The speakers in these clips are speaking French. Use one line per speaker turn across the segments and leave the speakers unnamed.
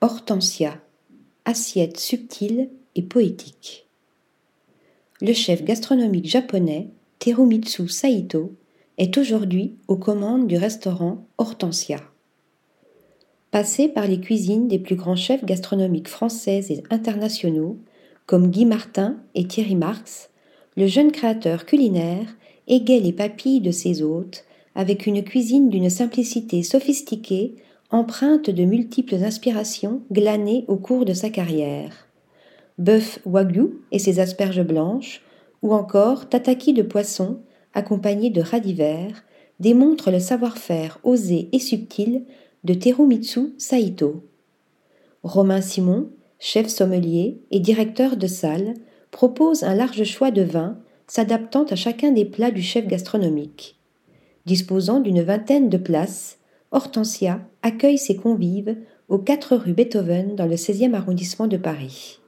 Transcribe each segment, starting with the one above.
Hortensia, assiette subtile et poétique. Le chef gastronomique japonais Terumitsu Saito est aujourd'hui aux commandes du restaurant Hortensia. Passé par les cuisines des plus grands chefs gastronomiques français et internationaux, comme Guy Martin et Thierry Marx, le jeune créateur culinaire égaye les papilles de ses hôtes avec une cuisine d'une simplicité sophistiquée, empreinte de multiples inspirations glanées au cours de sa carrière. Bœuf wagyu et ses asperges blanches, ou encore tataki de poisson accompagné de rats d'hiver, démontrent le savoir-faire osé et subtil de Terumitsu Saito. Romain Simon, chef sommelier et directeur de salle, propose un large choix de vins s'adaptant à chacun des plats du chef gastronomique. Disposant d'une vingtaine de places, Hortensia accueille ses convives aux 4 rue Beethoven dans le 16e arrondissement de Paris.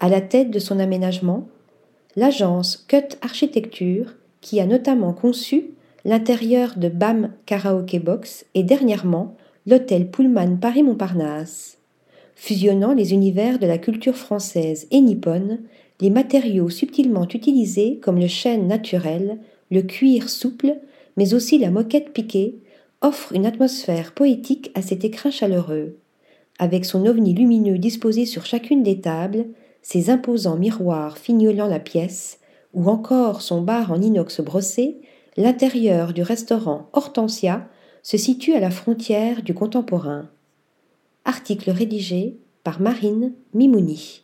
À la tête de son aménagement, l'agence Cut Architecture, qui a notamment conçu l'intérieur de BAM Karaoke Box et dernièrement l'hôtel Pullman Paris-Montparnasse. Fusionnant les univers de la culture française et nippone, les matériaux subtilement utilisés comme le chêne naturel, le cuir souple, mais aussi la moquette piquée, offrent une atmosphère poétique à cet écrin chaleureux. Avec son ovni lumineux disposé sur chacune des tables, ses imposants miroirs fignolant la pièce, ou encore son bar en inox brossé, l'intérieur du restaurant Hortensia se situe à la frontière du contemporain. Article rédigé par Marine Mimouni.